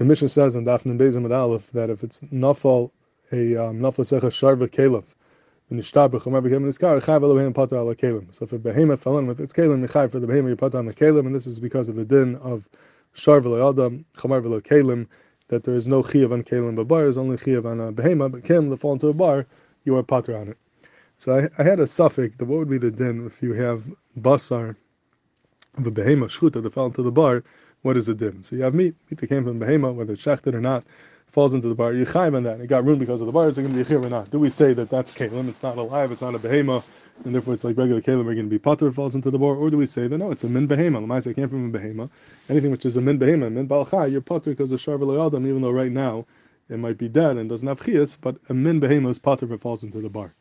The Mishnah says in Dafn Bezim Aleph that if it's nafal a um, nafal secha sharva kalef, so if a behemoth fell in with its kalim, for the behemoth you put on the kalim, and this is because of the din of shar adam, chamar kalim, that there is no chiyav on kalim but bar, is only chiyav on a behemoth, but kalim that fall into a bar, you are potter on it. So I, I had a suffix that what would be the din if you have basar of a behemoth shchuta that fell into the bar, what is a dim? So you have meat, meat that came from behemoth, whether it's shechted or not, falls into the bar, you chayim on that. It got ruined because of the bar. Is it going to be a or not? Do we say that that's kalim? It's not alive. It's not a behema, and therefore it's like regular kalim. We're going to be pater falls into the bar, or do we say that no, it's a min behema? The meat came from a behema. Anything which is a min behema, min balchai, you're pater because of adam. Even though right now it might be dead and doesn't have chias, but a min behema is pater if it falls into the bar.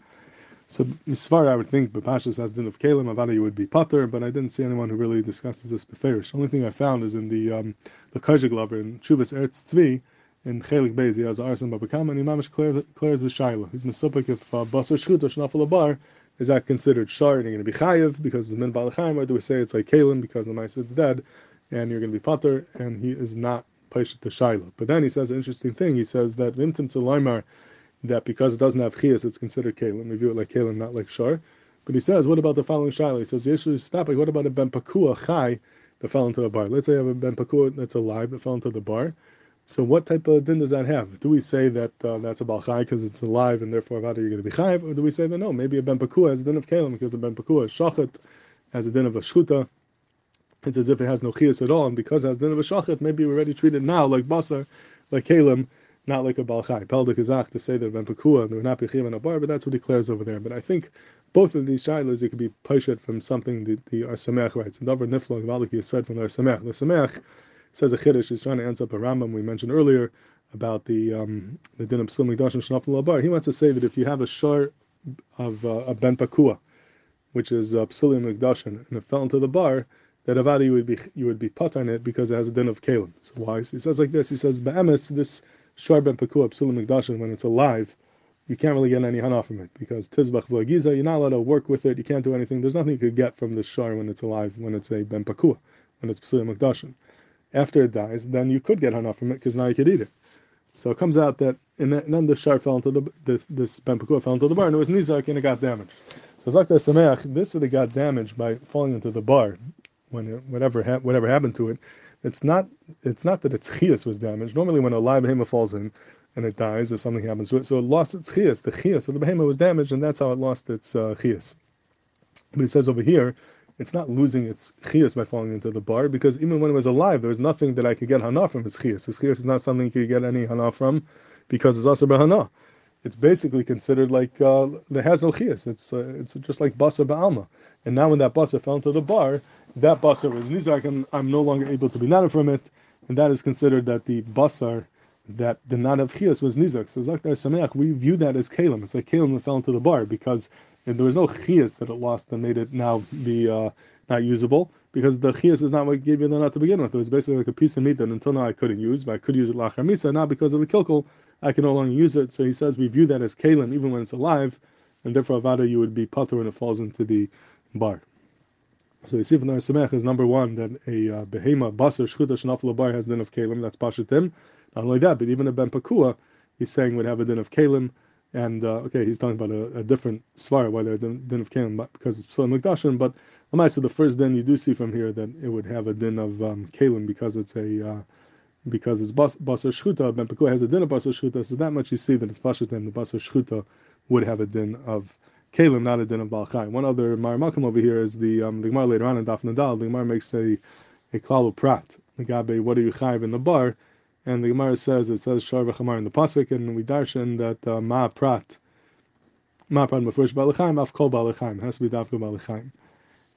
So misfar, I would think Bepashas has din of Kalim, Avada you would be Pater, but I didn't see anyone who really discusses this beferish. The only thing I found is in the um, the Kozhiglover in Chuvas Eretz Tzvi, in Chelik Beis, he has Arsan Babakam, and he mamish clears the Shaila. He's Mesopik if uh, Basar Shchut or Shnafal Bar, is that considered Shar and you're going to be Chayiv because it's Min Balachayim, or do we say it's like Kalim because the Maisid's dead and you're going to be Pater and he is not Paishat the Shaila. But then he says an interesting thing. He says that Vimtim Tzalaimar, that because it doesn't have Chias, it's considered Kalim. We view it like Kalim, not like Shar. But he says, what about the following Shaila? He says, Yeshu Stapik, what about a Ben Pakua Chai that fell into the bar? Let's say you have a Ben Pakua that's alive that fell into the bar. So what type of din does that have? Do we say that uh, that's a balchai because it's alive and therefore how are you going to be chayiv? Or do we say that no, maybe a ben pakua has a din of kalim because a ben pakua is shachet, has a din of a shchuta. It's as if it has no chias at all, and because it has din of a shachet, maybe we already treat it now like basar, like kalim, not like a balchai. Pelda to say that ben pakua and there would not be chiv in a bar, but that's what he declares over there. But I think both of these shilas, it could be poshet from something that the Or Sameach writes. And Davar Nifla, Gvaliki is said from the Or Sameach. The Or Sameach says a chiddush. He's trying to answer up a Rambam we mentioned earlier about the um, the din of psul mikdash and shnafel bar. He wants to say that if you have a shar of uh, a ben pakua, which is uh, psul mikdash, and it fell into the bar, that avadi would be you would be put on it because it has a din of kalim. So why? So he says like this. He says be'emes this shar ben pakua psul mikdash when it's alive. You can't really get any hana from it because tizbach v'lagiza. You're not allowed to work with it. You can't do anything. There's nothing you could get from the shar when it's alive, when it's a ben pakua, when it's psul mikdash after it dies, then you could get hana from it because now you could eat it. So it comes out that, and then the shar fell into the, this, this ben fell into the bar, and it was nizak and it got damaged. So Zakta Sameach, this that it got damaged by falling into the bar, when it, whatever ha- whatever happened to it, it's not it's not that its chias was damaged. Normally, when a live behemoth falls in and it dies or something happens to it, so it lost its chias. The chias of the behemoth was damaged, and that's how it lost its uh, chias. But it says over here it's not losing its chias by falling into the bar because even when it was alive, there was nothing that I could get hana from its chias. His chias is not something you could get any hana from because it's also hana. It's basically considered like uh, there has no chias. It's uh, it's just like basa ba'alma. And now when that basa fell into the bar, that basa was nizak, and I'm no longer able to be nana from it, and that is considered that the basar that did not have chias was nizak. So Zakar Sameach, we view that as kalim. It's like kalim that fell into the bar because there was no chias that it lost that made it now be uh, not usable because the chias is not what gave you the nut to begin with. It was basically like a piece of meat that until now I couldn't use, but I could use it lachar misa. Now because of the kilkel, I can no longer use it. So he says we view that as kalim even when it's alive, and therefore avada you would be pater when it falls into the bar. So you see from the Samech is number one that a uh, behema basar shchuta shnafla bar has din of kalim. That's pashatim. Not only that, but even a ben pakua, he's saying would have a din of kalim. And uh, okay, he's talking about a, a different svar, whether din, din of kalim because it's psulim mikdashim. But I so the first din you do see from here that it would have a din of um, kalim because it's a uh, because it's basar shchuta. Ben Pekua has a din of basar shchuta, so that much you see that it's pashatim. The basar shchuta would have a din of kalim, not a din of balchai. One other maramakim over here is the um, the Gemara later on in Daf Nadal. The Gemara makes a a klalu prat. The gabe, what are you chayiv in the bar? And the Gemara says it says Shar v'chamar in the pasuk, and we darshan that uh, ma prat, ma prat mafresh balachaim, af kol balachaim has to be dafka balachaim.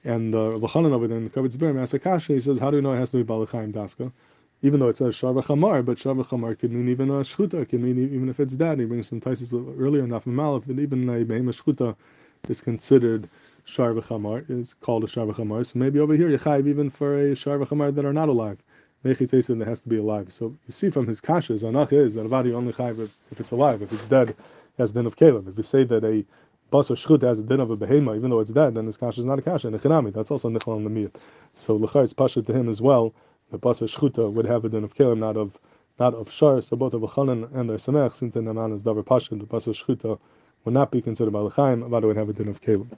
And uh, Chanan over there in the Kabbutz Berim asks Akasha, he says, how do you know it has to be balachaim dafka? Even though it says Shar v'chamar, but Shar v'chamar can mean even a shchuta, can mean even if it's dead. He brings some taisis earlier in Malaf that even a shchuta is considered Shar v'chamar, is called a Shar v'chamar. So maybe over here you chayiv even for a Shar v'chamar that are not alive. Mechi Mechitesin that has to be alive. So you see from his kashas, anach is that avadi only chayiv if, if, it's alive. If it's dead, has din of kalim. If you say that a basar shchut has a din of a behema, even though it's dead, then his kasha is not a kasha. And a that's also nichol the miyat. So l'char it's pasha to him as well. The basar shchuta would have a din of kalim, not of not of shar. So both of Chanan and their Samech seem to Naman as davar pasha. The pasha shchuta would not be considered balachaim. About it would have a din of kalim.